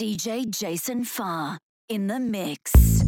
DJ Jason Farr in the mix.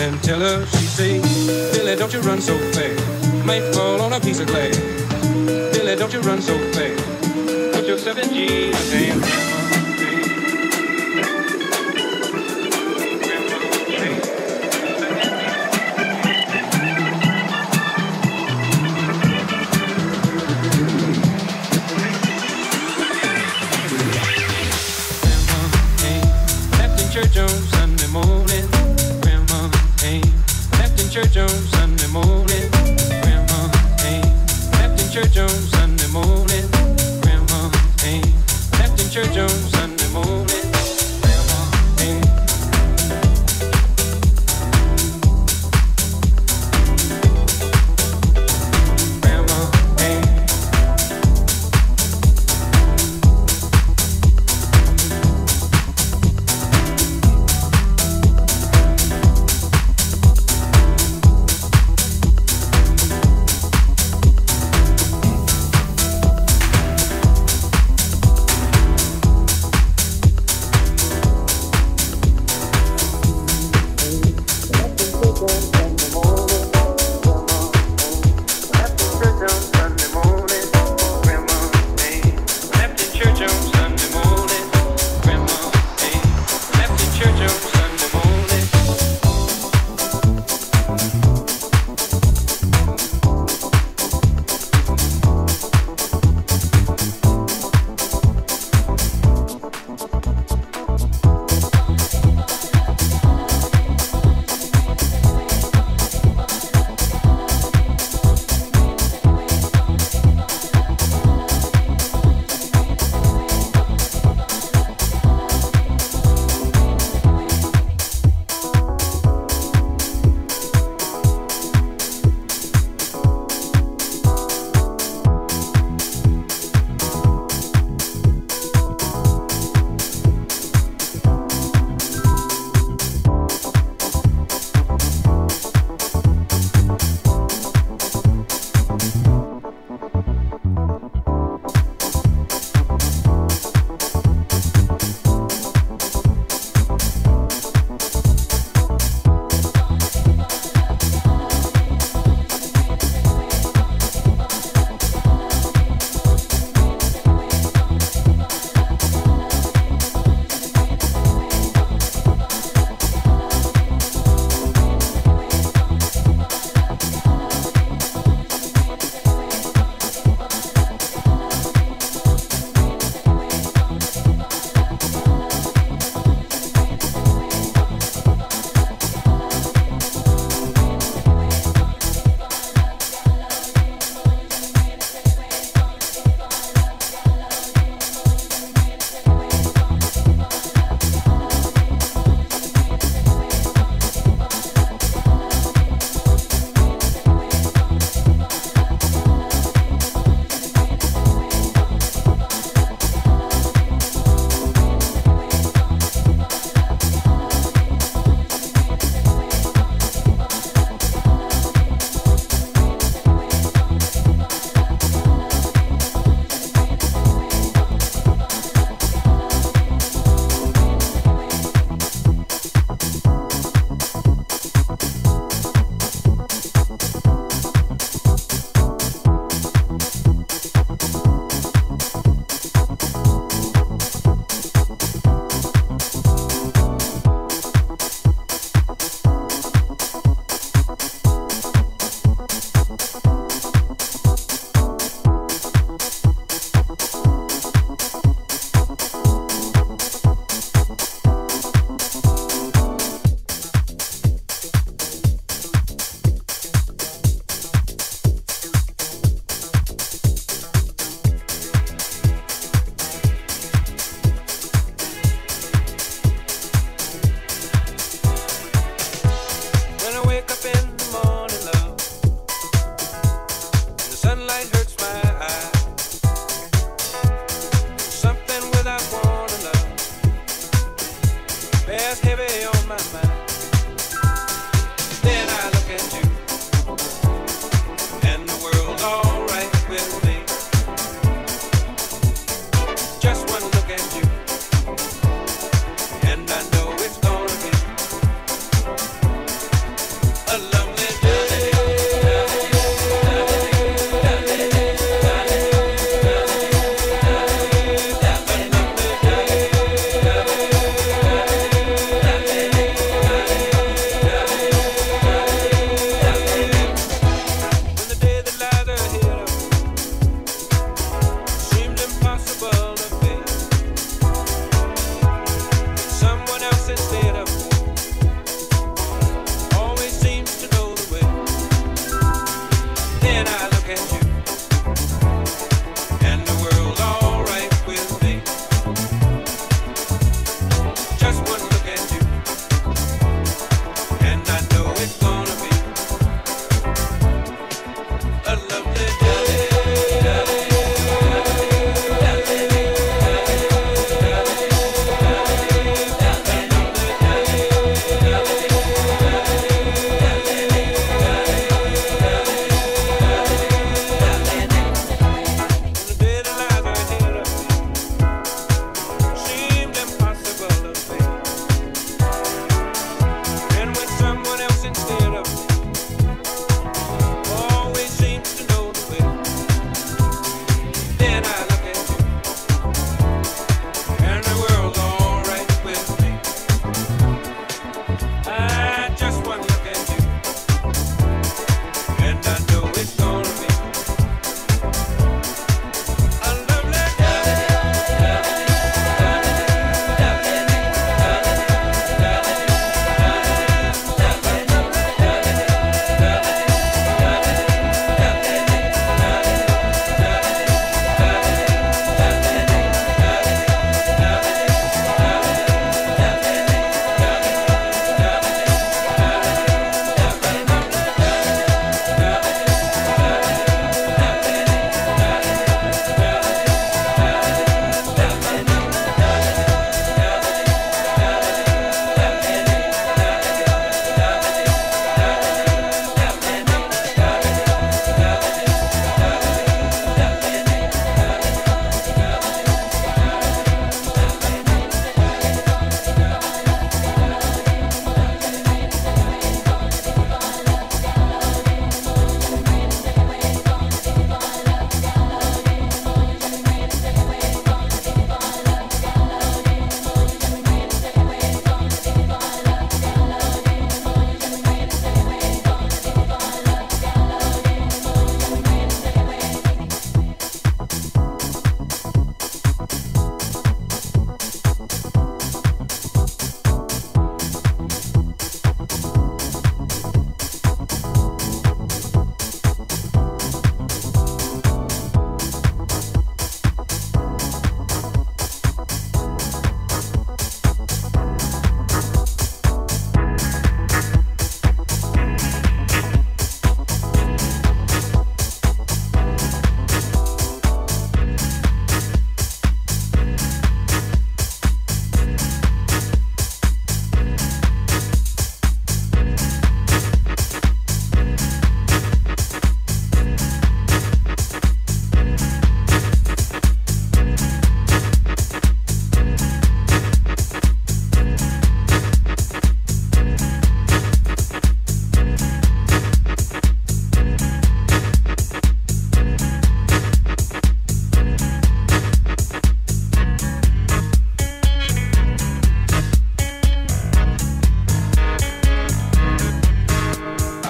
Then tell her, she say, Billy, don't you run so fast.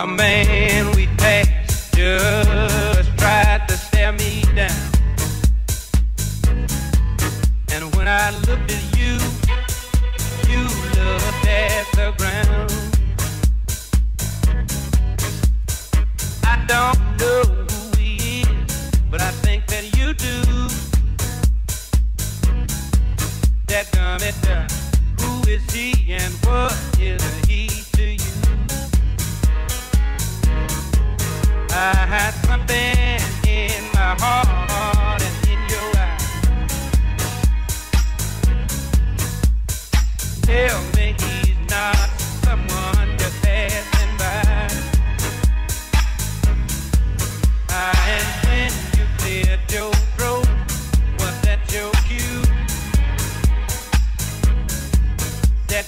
A man we passed just tried to stare me down. And when I looked at you, you looked at the ground. I don't know who he is, but I think that you do. That who is he and what is he? I had something in my heart and in your eyes. Tell me he's not someone just passing by. You was that your cue? That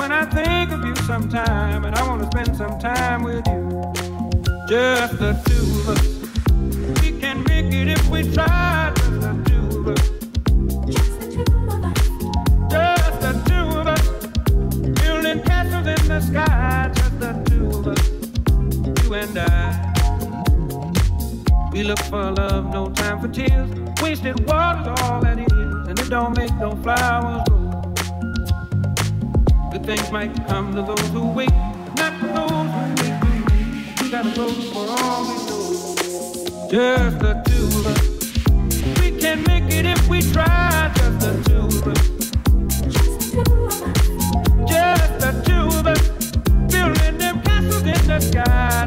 when I think of you sometime, and I want to spend some time with you. Just the two of us. We can make it if we try. Just the two of us. Just the two of us. Building castles in the sky. Just the two of us. You and I. We look for love, no time for tears. Wasted water's all that is, and it don't make no flowers grow. Good things might come to those who wait, not for those who wait. We gotta go for all we know. Just the two of us. We can make it if we try. Just the two of us. Just the two of us. Building them castles in the sky.